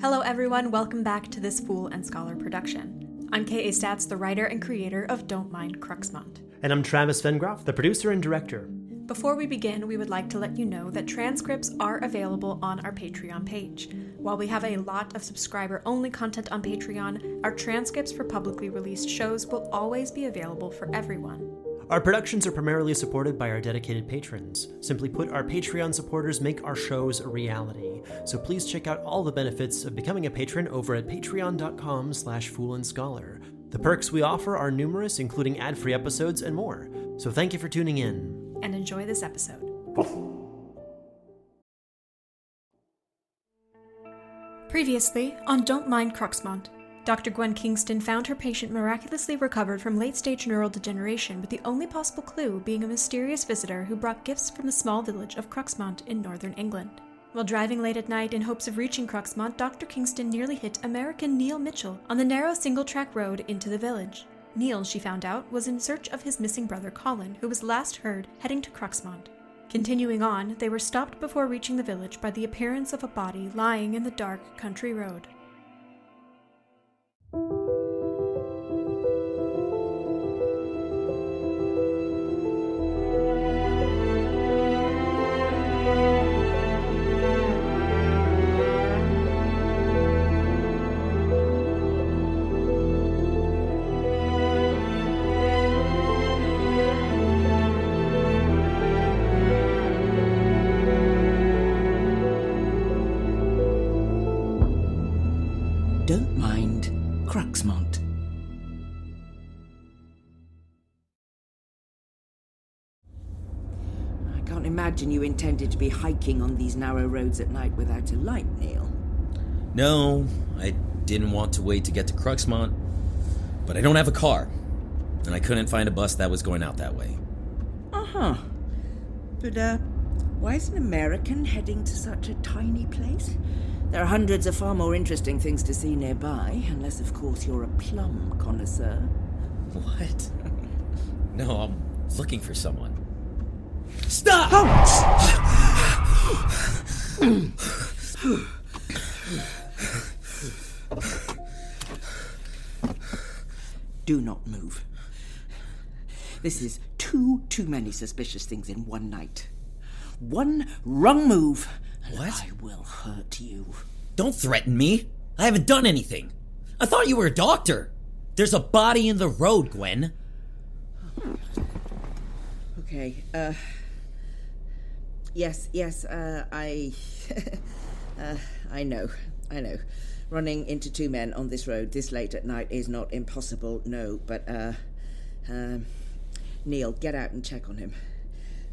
Hello, everyone. Welcome back to this Fool and Scholar production. I'm K.A. Statz, the writer and creator of Don't Mind Cruxmont. And I'm Travis Vengroff, the producer and director. Before we begin, we would like to let you know that transcripts are available on our Patreon page. While we have a lot of subscriber only content on Patreon, our transcripts for publicly released shows will always be available for everyone. Our productions are primarily supported by our dedicated patrons. Simply put, our Patreon supporters make our shows a reality. So please check out all the benefits of becoming a patron over at patreon.com slash foolandscholar. The perks we offer are numerous, including ad-free episodes and more. So thank you for tuning in. And enjoy this episode. Previously on Don't Mind Cruxmont, Dr. Gwen Kingston found her patient miraculously recovered from late stage neural degeneration, with the only possible clue being a mysterious visitor who brought gifts from the small village of Cruxmont in northern England. While driving late at night in hopes of reaching Cruxmont, Dr. Kingston nearly hit American Neil Mitchell on the narrow single track road into the village. Neil, she found out, was in search of his missing brother Colin, who was last heard heading to Cruxmont. Continuing on, they were stopped before reaching the village by the appearance of a body lying in the dark country road. Imagine you intended to be hiking on these narrow roads at night without a light, Neil. No, I didn't want to wait to get to Cruxmont, but I don't have a car, and I couldn't find a bus that was going out that way. Uh huh. But, uh, why is an American heading to such a tiny place? There are hundreds of far more interesting things to see nearby, unless, of course, you're a plum connoisseur. What? no, I'm looking for someone. Stop! Do not move. This is too, too many suspicious things in one night. One wrong move, and What? I will hurt you. Don't threaten me. I haven't done anything. I thought you were a doctor. There's a body in the road, Gwen. Okay, uh. Yes, yes, uh, I. uh, I know, I know. Running into two men on this road this late at night is not impossible, no, but, uh. Um, Neil, get out and check on him.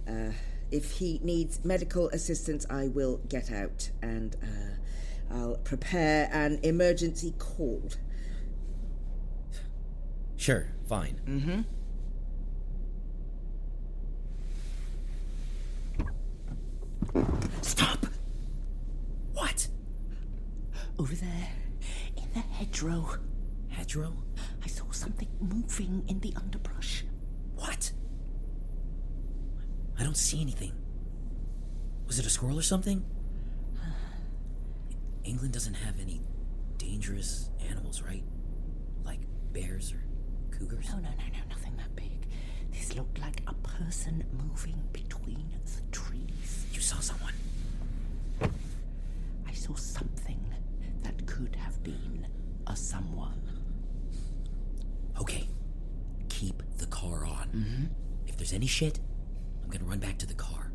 Uh, if he needs medical assistance, I will get out and, uh, I'll prepare an emergency call. Sure, fine. Mm-hmm. Stop! What? Over there, in the hedgerow. Hedgerow? I saw something moving in the underbrush. What? I don't see anything. Was it a squirrel or something? England doesn't have any dangerous animals, right? Like bears or cougars? No, no, no, no, nothing that big. This looked like a person moving between the trees. You saw someone. I saw something that could have been a someone. Okay. Keep the car on. Mm-hmm. If there's any shit, I'm gonna run back to the car.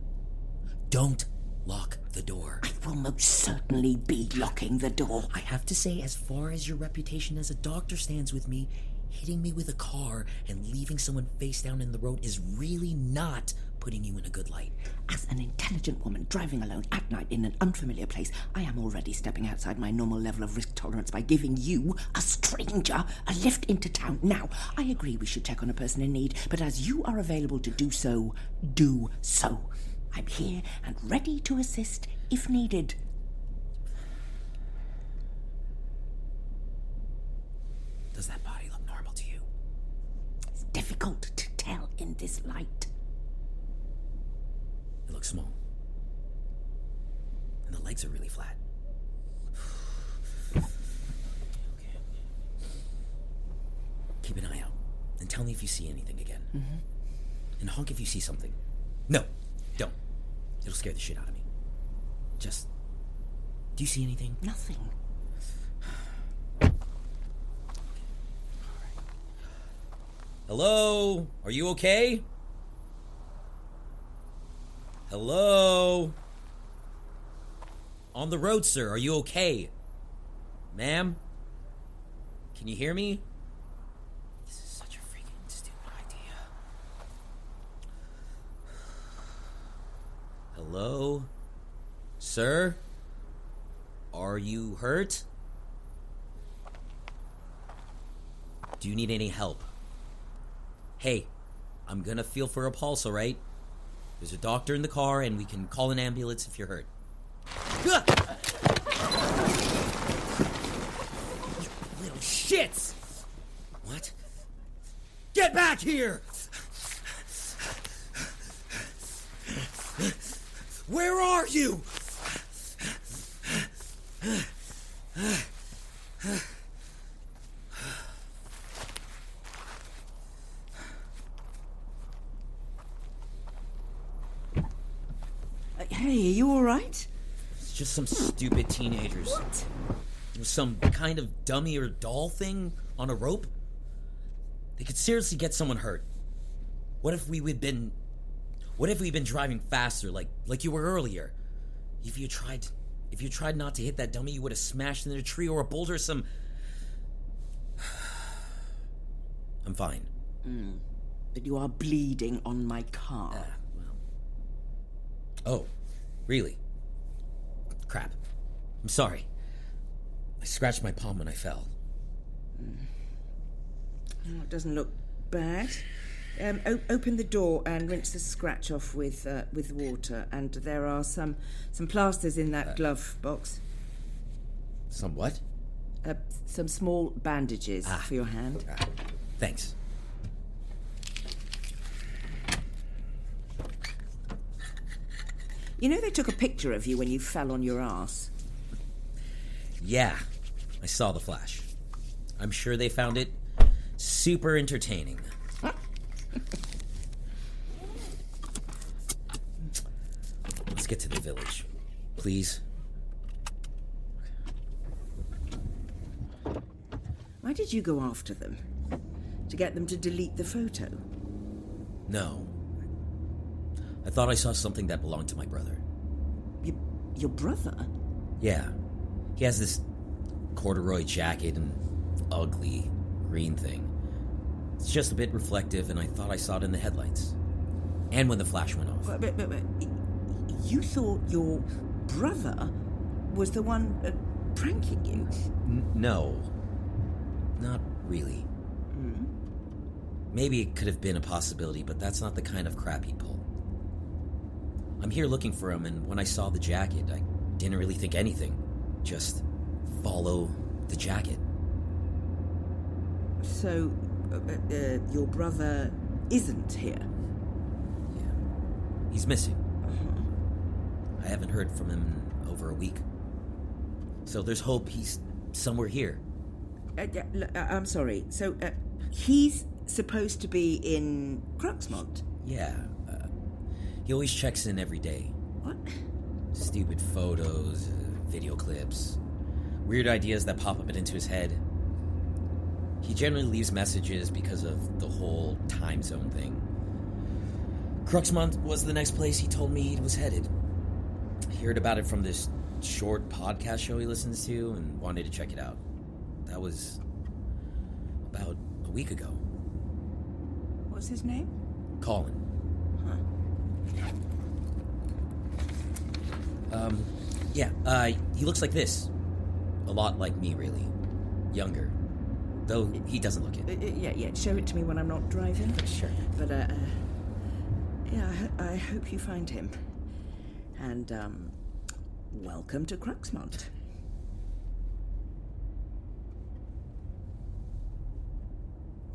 Don't lock the door. I will most certainly be locking the door. I have to say, as far as your reputation as a doctor stands with me, hitting me with a car and leaving someone face down in the road is really not putting you in a good light. As an intelligent woman driving alone at night in an unfamiliar place, I am already stepping outside my normal level of risk tolerance by giving you, a stranger, a lift into town. Now, I agree we should check on a person in need, but as you are available to do so, do so. I'm here and ready to assist if needed. Does that body look normal to you? It's difficult to tell in this light. It looks small. And the legs are really flat. okay. Keep an eye out. And tell me if you see anything again. Mm-hmm. And honk if you see something. No, don't. It'll scare the shit out of me. Just. Do you see anything? Nothing. Hello? Are you okay? Hello? On the road, sir. Are you okay? Ma'am? Can you hear me? This is such a freaking stupid idea. Hello? Sir? Are you hurt? Do you need any help? Hey, I'm gonna feel for a pulse, alright? There's a doctor in the car, and we can call an ambulance if you're hurt. You little shits! What? Get back here! Where are you? Uh, hey, are you all right? It's just some stupid teenagers. What? Some kind of dummy or doll thing on a rope. They could seriously get someone hurt. What if we had been what if we'd been driving faster like like you were earlier? If you tried if you tried not to hit that dummy, you would have smashed into a tree or a boulder or some I'm fine. Mm. But you are bleeding on my car. Ah, oh, really? Crap. I'm sorry. I scratched my palm when I fell. Oh, it doesn't look bad. Um, o- open the door and rinse the scratch off with uh, with water. And there are some some plasters in that glove box. Somewhat? Uh, some small bandages for your hand. Ah, thanks. You know they took a picture of you when you fell on your ass. Yeah, I saw the flash. I'm sure they found it super entertaining. Let's get to the village. Please. Why did you go after them? To get them to delete the photo? No. I thought I saw something that belonged to my brother. Your, your brother? Yeah. He has this corduroy jacket and ugly green thing. It's just a bit reflective, and I thought I saw it in the headlights. And when the flash went off. But, but, but, you thought your brother was the one uh, pranking you? N- no. Not really. Maybe it could have been a possibility, but that's not the kind of crap he'd pull. I'm here looking for him, and when I saw the jacket, I didn't really think anything. Just follow the jacket. So, uh, uh, your brother isn't here? He's missing. I haven't heard from him in over a week. So there's hope he's somewhere here. Uh, uh, I'm sorry. So, uh, he's supposed to be in Cruxmont? Yeah. He always checks in every day. What? Stupid photos, uh, video clips, weird ideas that pop up into his head. He generally leaves messages because of the whole time zone thing. Cruxmont was the next place he told me he was headed. He heard about it from this short podcast show he listens to and wanted to check it out. That was about a week ago. What's his name? Colin. Um, yeah, uh, he looks like this. A lot like me, really. Younger. Though he doesn't look Uh, it. uh, yeah, yeah. Show it to me when I'm not driving. Sure. But uh, uh yeah, I, ho- I hope you find him. And um, welcome to Cruxmont.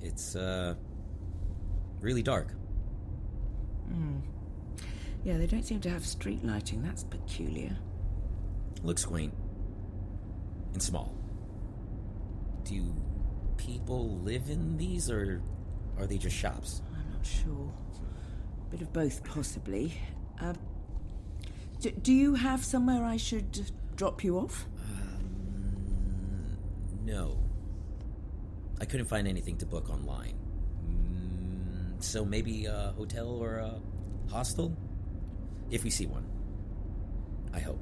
It's, uh, really dark. Yeah, they don't seem to have street lighting. That's peculiar. Looks quaint. And small. Do people live in these, or are they just shops? I'm not sure. Bit of both, possibly. Uh, do, do you have somewhere I should drop you off? No. I couldn't find anything to book online. Mm, so maybe a hotel or a hostel? If we see one. I hope.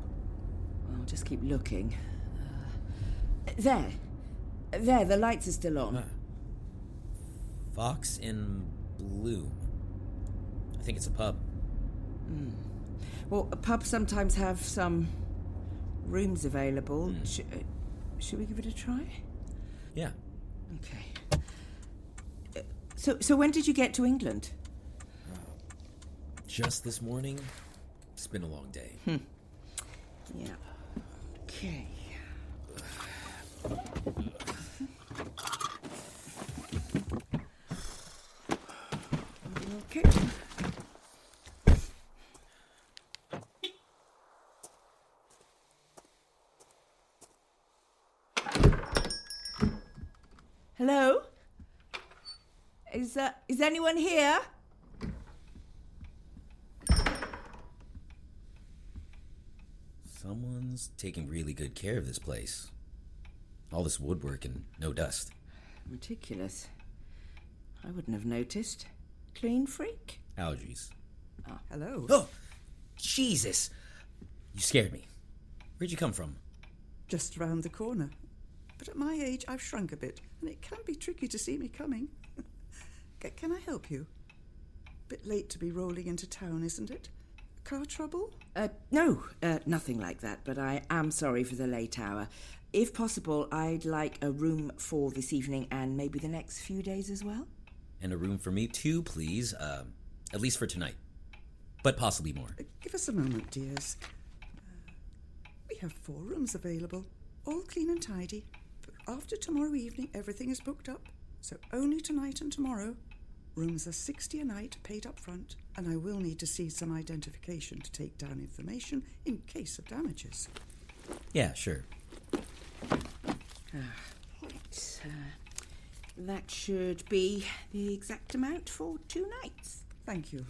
I'll just keep looking. Uh, there. There, the lights are still on. Ah. Fox in Bloom. I think it's a pub. Well, pubs sometimes have some rooms available. Sh- uh, should we give it a try? Yeah. Okay. Uh, So, so when did you get to England? Just this morning. It's been a long day. Yeah. Okay. Okay. Hello? Is uh, is anyone here? Someone's taking really good care of this place. All this woodwork and no dust. Meticulous. I wouldn't have noticed. Clean freak? Allergies. Ah, Hello. Oh! Jesus! You scared me. Where'd you come from? Just round the corner. But at my age, I've shrunk a bit, and it can be tricky to see me coming. Can I help you? Bit late to be rolling into town, isn't it? Car trouble? Uh, no, uh, nothing like that, but I am sorry for the late hour. If possible, I'd like a room for this evening and maybe the next few days as well. And a room for me too, please. Uh, at least for tonight. But possibly more. Uh, Give us a moment, dears. Uh, we have four rooms available, all clean and tidy. But after tomorrow evening, everything is booked up, so only tonight and tomorrow. Rooms are 60 a night, paid up front, and I will need to see some identification to take down information in case of damages. Yeah, sure. Right, uh, that should be the exact amount for two nights. Thank you.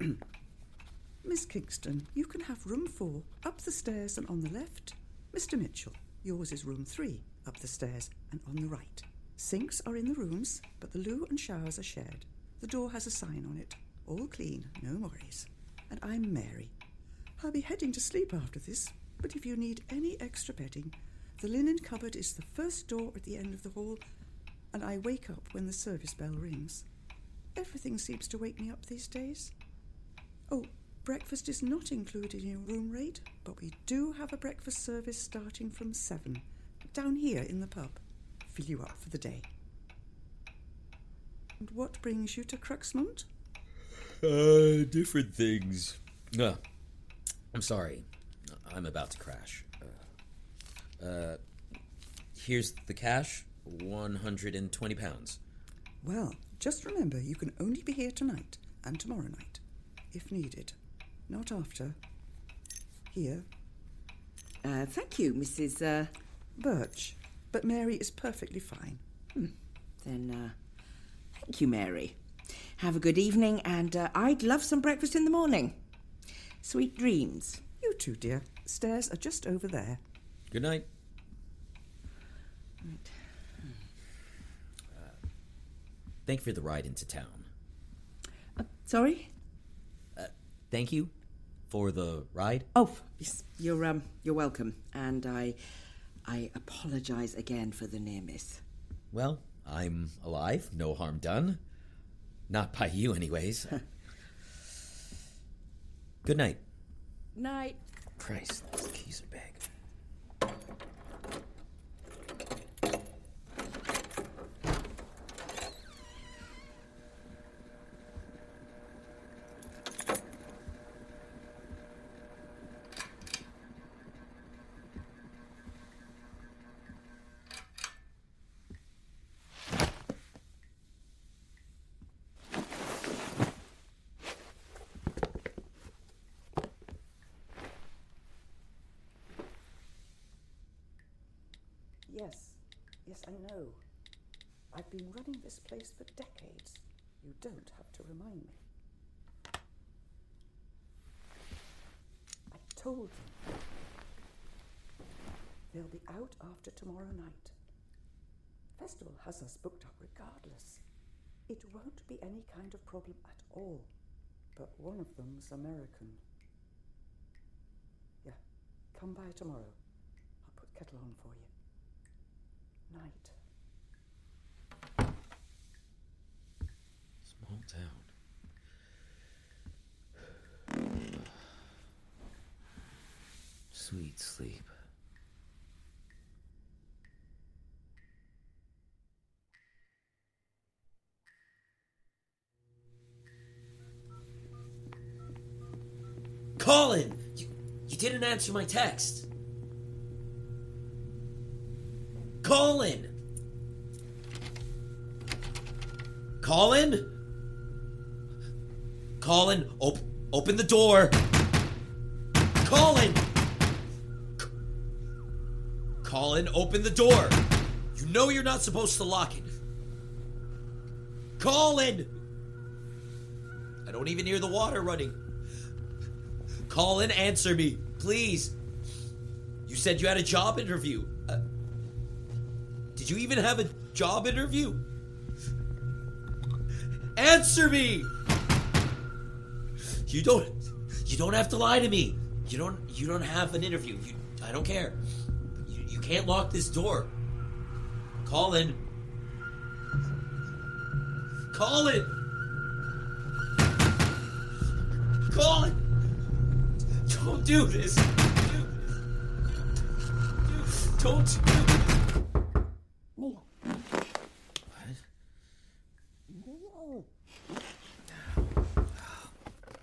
Miss Kingston, you can have room four, up the stairs and on the left. Mr. Mitchell, yours is room three, up the stairs and on the right. Sinks are in the rooms, but the loo and showers are shared. The door has a sign on it. All clean, no worries. And I'm Mary. I'll be heading to sleep after this, but if you need any extra bedding, the linen cupboard is the first door at the end of the hall, and I wake up when the service bell rings. Everything seems to wake me up these days. Oh, breakfast is not included in your room rate, but we do have a breakfast service starting from seven, down here in the pub. Fill you up for the day. And what brings you to Cruxmont? Uh, different things. Uh, I'm sorry. I'm about to crash. Uh, uh, here's the cash 120 pounds. Well, just remember you can only be here tonight and tomorrow night, if needed. Not after. Here, Uh, thank you, Mrs. Uh, Birch. But Mary is perfectly fine. then, uh, thank you, Mary. Have a good evening, and uh, I'd love some breakfast in the morning. Sweet dreams. You too, dear. Stairs are just over there. Good night. thank you for the ride into town. Uh, sorry? Thank you for the ride. Oh, yes, you're um, you're welcome, and I, I apologise again for the near miss. Well, I'm alive, no harm done. Not by you, anyways. Good night. Night. Christ, these keys are big. Yes, yes, I know. I've been running this place for decades. You don't have to remind me. I told them. They'll be out after tomorrow night. Festival has us booked up regardless. It won't be any kind of problem at all. But one of them's American. Yeah, come by tomorrow. I'll put kettle on for you. Night. Small town. Sweet sleep. Colin! You, you didn't answer my text. Colin! Colin? Colin, op- open the door. Colin! C- Colin, open the door. You know you're not supposed to lock it. Colin! I don't even hear the water running. Colin, answer me, please. You said you had a job interview. Uh, did you even have a job interview? Answer me! You don't you don't have to lie to me. You don't you don't have an interview. You I don't care. You, you can't lock this door. Colin. Colin. Colin. Don't do this. Don't do Neil.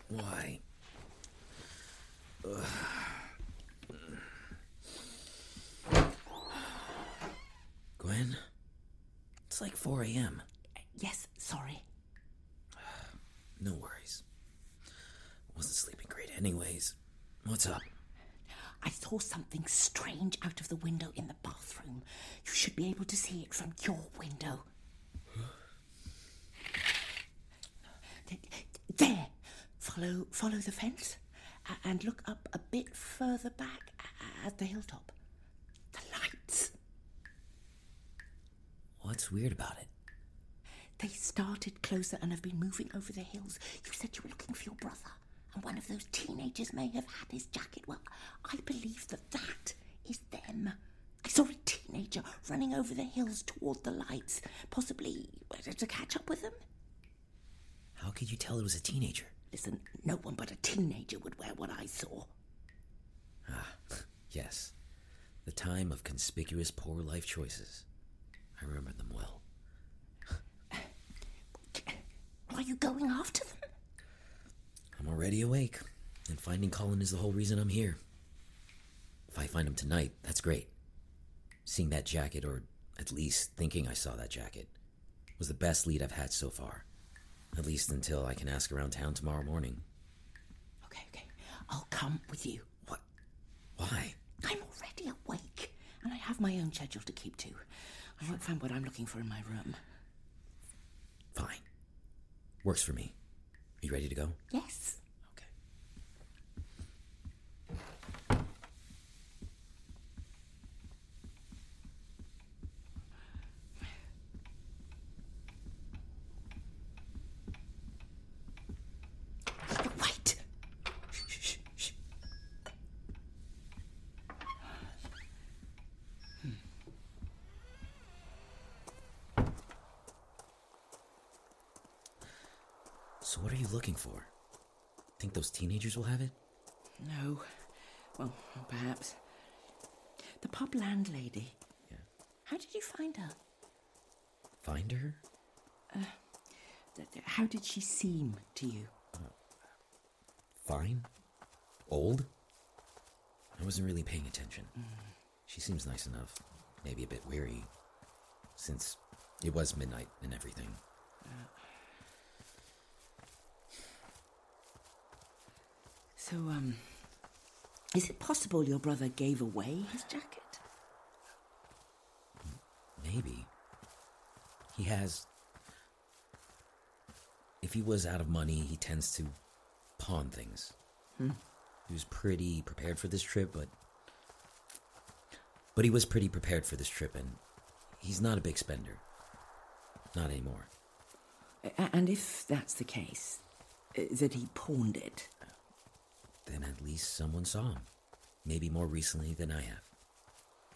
Why? Gwen? It's like 4 a.m. Yes, sorry. No worries. Wasn't sleeping great, anyways. What's up? I saw something strange out of the window in the bathroom. You should be able to see it from your window. There. Follow follow the fence and look up a bit further back at the hilltop. The lights. What's weird about it? They started closer and have been moving over the hills. You said you were looking for your brother, and one of those teenagers may have had his jacket. Well, I believe that that is them. I saw a teenager running over the hills toward the lights, possibly to catch up with them. How could you tell it was a teenager? Listen, no one but a teenager would wear what I saw. Ah, yes. The time of conspicuous poor life choices. I remember them well. Are you going after them? I'm already awake, and finding Colin is the whole reason I'm here. If I find him tonight, that's great. Seeing that jacket, or at least thinking I saw that jacket, was the best lead I've had so far. At least until I can ask around town tomorrow morning. Okay, okay. I'll come with you. What? Why? I'm already awake, and I have my own schedule to keep to. I won't find what I'm looking for in my room. Fine. Works for me. Are you ready to go? Yes. Okay. So, what are you looking for? Think those teenagers will have it? No. Well, perhaps. The pub landlady. Yeah. How did you find her? Find her? Uh, th- th- How did she seem to you? Uh, fine? Old? I wasn't really paying attention. Mm. She seems nice enough. Maybe a bit weary. Since it was midnight and everything. Uh, So, um, is it possible your brother gave away his jacket? Maybe. He has. If he was out of money, he tends to pawn things. He was pretty prepared for this trip, but. But he was pretty prepared for this trip, and he's not a big spender. Not anymore. And if that's the case, uh, that he pawned it, Then at least someone saw him. Maybe more recently than I have.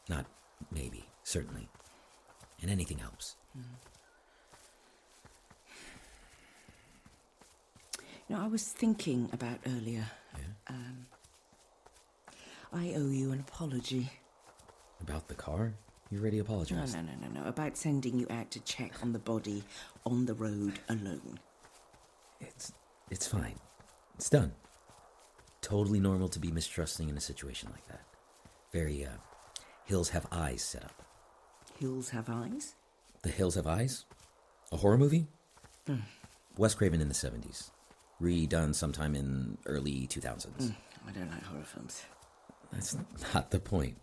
Not maybe, certainly. And anything helps. You know, I was thinking about earlier. Um, I owe you an apology. About the car? You already apologized. No, no, no, no, no. About sending you out to check on the body on the road alone. It's it's fine. It's done. Totally normal to be mistrusting in a situation like that. Very uh Hills Have Eyes set up. Hills have eyes? The Hills Have Eyes? A horror movie? Hmm. Wes Craven in the 70s. Redone sometime in early 2000s. Hmm. I don't like horror films. That's not the point.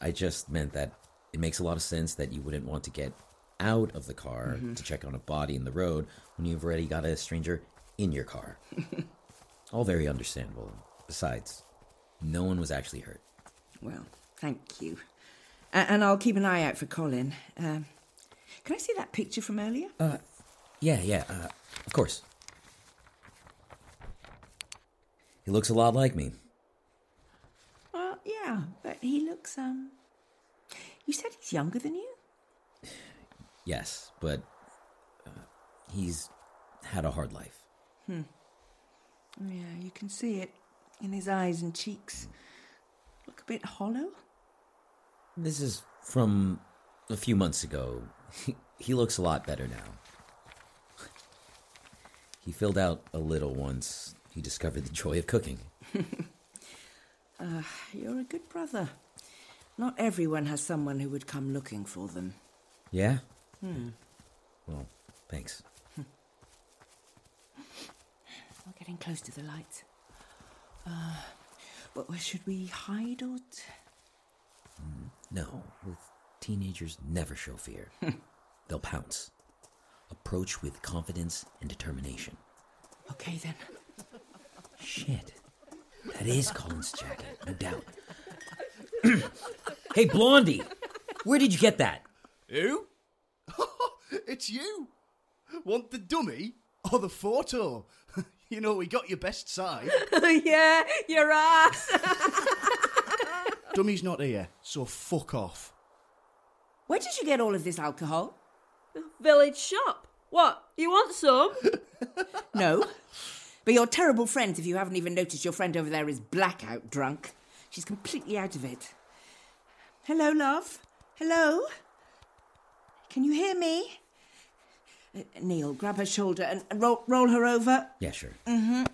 I just meant that it makes a lot of sense that you wouldn't want to get out of the car mm-hmm. to check on a body in the road when you've already got a stranger in your car. All very understandable. Besides, no one was actually hurt. Well, thank you. A- and I'll keep an eye out for Colin. Um, can I see that picture from earlier? Yeah, yeah, uh, of course. He looks a lot like me. Well, yeah, but he looks, um. You said he's younger than you? Yes, but uh, he's had a hard life. Yeah, you can see it in his eyes and cheeks. Look a bit hollow. This is from a few months ago. He, he looks a lot better now. He filled out a little once he discovered the joy of cooking. You're a good brother. Not everyone has someone who would come looking for them. Yeah? Hmm. Well, thanks. We're getting close to the lights. Uh, but where should we hide or. T- No, with teenagers never show fear. They'll pounce. Approach with confidence and determination. okay then. Shit. That is Colin's jacket, no doubt. hey, Blondie! Where did you get that? Who? it's you. Want the dummy or the photo? you know, we got your best side. yeah, your ass. Dummy's not here, so fuck off. Where did you get all of this alcohol? Village shop. What? You want some? No. But you're terrible friends if you haven't even noticed your friend over there is blackout drunk. She's completely out of it. Hello, love. Hello? Can you hear me? Uh, Neil, grab her shoulder and, and roll, roll her over. Yeah, sure. Mm-hmm.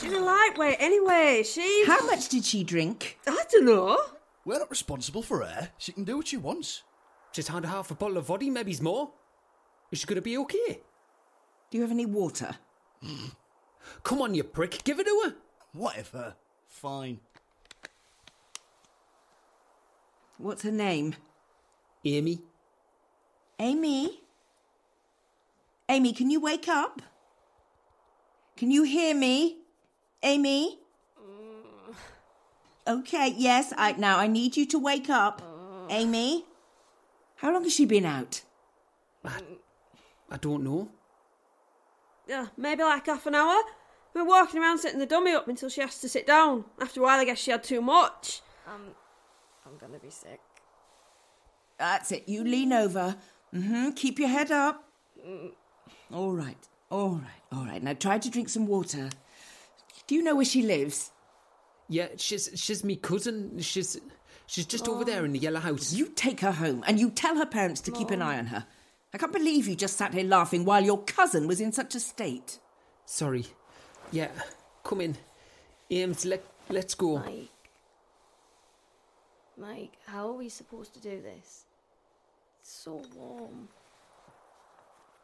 She's a lightweight anyway. She. How much did she drink? I don't know. We're not responsible for her. She can do what she wants. Just had half a bottle of vodka, maybe's more. Is she going to be okay? Do you have any water? Come on, you prick, give it to her. Whatever. Fine. What's her name? Amy, Amy? Amy, can you wake up? Can you hear me? Amy? Okay, yes, I now I need you to wake up. Amy? How long has she been out? I I don't know. Yeah, maybe like half an hour. We were walking around setting the dummy up until she has to sit down. After a while, I guess she had too much. Um, I'm gonna be sick. That's it. You lean over. Mm-hmm. Keep your head up. All right. All right, all right. Now try to drink some water. Do you know where she lives? Yeah, she's she's me cousin. She's she's just over there in the yellow house. You take her home and you tell her parents to keep an eye on her. I can't believe you just sat here laughing while your cousin was in such a state. Sorry. Yeah, come in. Ames, let let's go. Mike. Mike, how are we supposed to do this? It's so warm.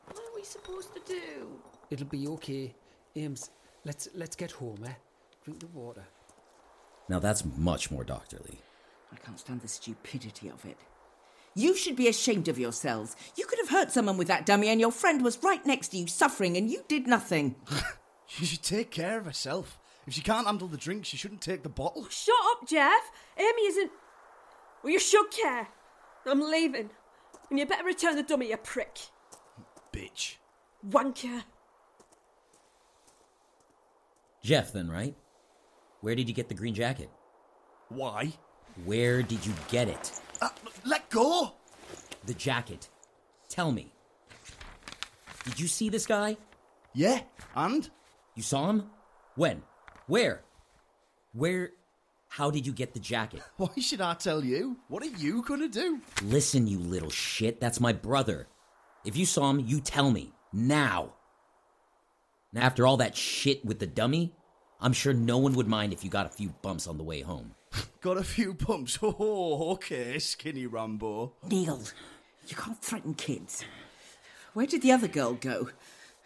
What are we supposed to do? It'll be okay. Ames, let's let's get home, eh? Drink the water. Now that's much more doctorly. I can't stand the stupidity of it. You should be ashamed of yourselves. You could have hurt someone with that dummy, and your friend was right next to you, suffering, and you did nothing. She should take care of herself. If she can't handle the drink, she shouldn't take the bottle. Shut up, Jeff. Amy isn't. Well, you should care. I'm leaving. And you better return the dummy, you prick. Bitch. Wanker. Jeff, then, right? Where did you get the green jacket? Why? Where did you get it? Uh, let go! The jacket. Tell me. Did you see this guy? Yeah, and? You saw him? When? Where? Where? How did you get the jacket? Why should I tell you? What are you gonna do? Listen, you little shit, that's my brother. If you saw him, you tell me. Now. And after all that shit with the dummy, I'm sure no one would mind if you got a few bumps on the way home. Got a few bumps. Oh, okay, skinny Rambo. Neil, you can't threaten kids. Where did the other girl go?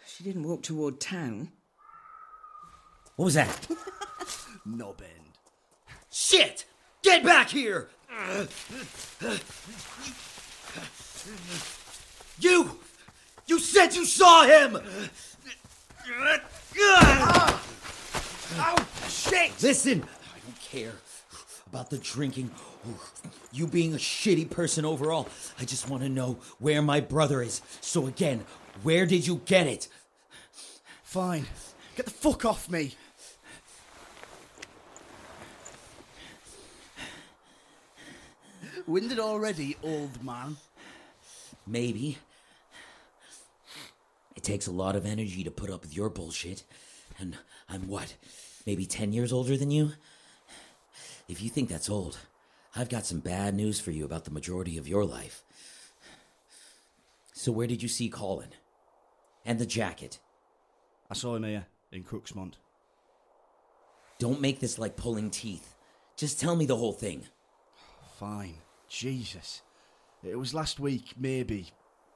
She didn't walk toward town. What was that? Knob end. Shit! Get back here! You! You said you saw him! Ah! Ow! Shit! Listen, I don't care about the drinking, you being a shitty person overall. I just want to know where my brother is. So again, where did you get it? Fine. Get the fuck off me. Winded already, old man. Maybe. It takes a lot of energy to put up with your bullshit. And I'm what? Maybe 10 years older than you? If you think that's old, I've got some bad news for you about the majority of your life. So, where did you see Colin? And the jacket? I saw him here, in Cruxmont. Don't make this like pulling teeth. Just tell me the whole thing. Fine. Jesus. It was last week, maybe.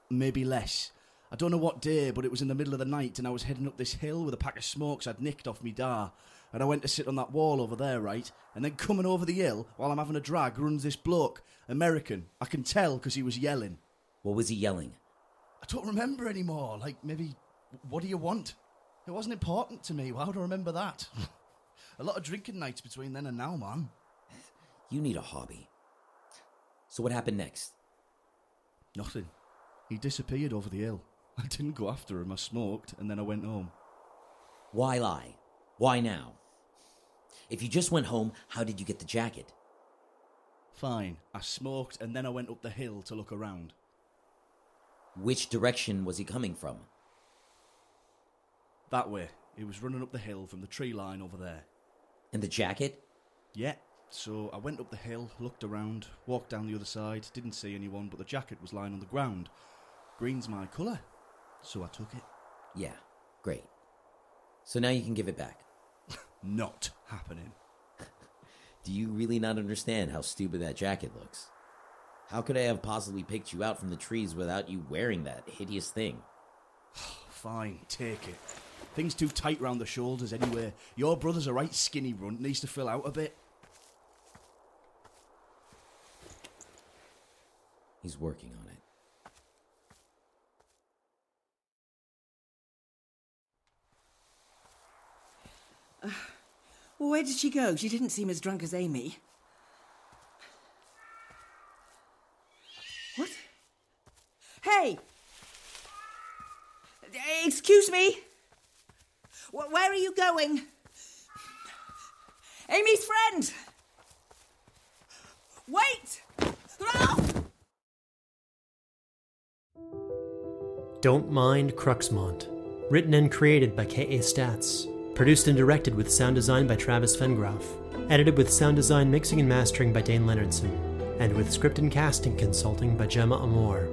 Maybe less. I don't know what day, but it was in the middle of the night and I was heading up this hill with a pack of smokes I'd nicked off me dar. And I went to sit on that wall over there, right? And then coming over the hill, while I'm having a drag, runs this bloke. American. I can tell because he was yelling. What was he yelling? I don't remember anymore. Like, maybe, what do you want? It wasn't important to me. How would I remember that? a lot of drinking nights between then and now, man. You need a hobby. So, what happened next? Nothing. He disappeared over the hill. I didn't go after him. I smoked and then I went home. Why lie? Why now? If you just went home, how did you get the jacket? Fine. I smoked and then I went up the hill to look around. Which direction was he coming from? That way. He was running up the hill from the tree line over there. And the jacket? Yeah. So I went up the hill, looked around, walked down the other side, didn't see anyone, but the jacket was lying on the ground. Green's my colour. So I took it. Yeah, great. So now you can give it back. Not happening. Do you really not understand how stupid that jacket looks? How could I have possibly picked you out from the trees without you wearing that hideous thing? Fine, take it. Things too tight round the shoulders anyway. Your brother's a right skinny runt, needs to fill out a bit. He's working on it. Well, where did she go? She didn't seem as drunk as Amy. What? Hey! Excuse me? Where are you going? Amy's friend! Wait! Don't Mind Cruxmont Written and created by K.A. Statz. Produced and directed with sound design by Travis Vengroff. Edited with sound design, mixing, and mastering by Dane Leonardson. And with script and casting consulting by Gemma Amor.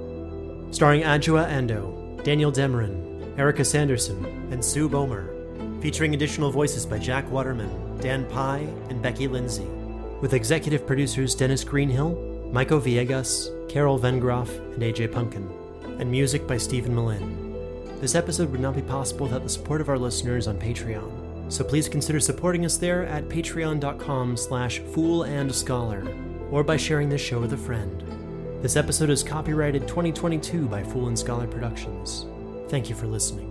Starring Adjoa Andoh, Daniel Demerin, Erica Sanderson, and Sue Bomer. Featuring additional voices by Jack Waterman, Dan Pye, and Becky Lindsay. With executive producers Dennis Greenhill, Michael Villegas, Carol Vengroff, and AJ Pumpkin. And music by Stephen Malin. This episode would not be possible without the support of our listeners on Patreon. So please consider supporting us there at patreon.com slash foolandscholar or by sharing this show with a friend. This episode is copyrighted 2022 by Fool and Scholar Productions. Thank you for listening.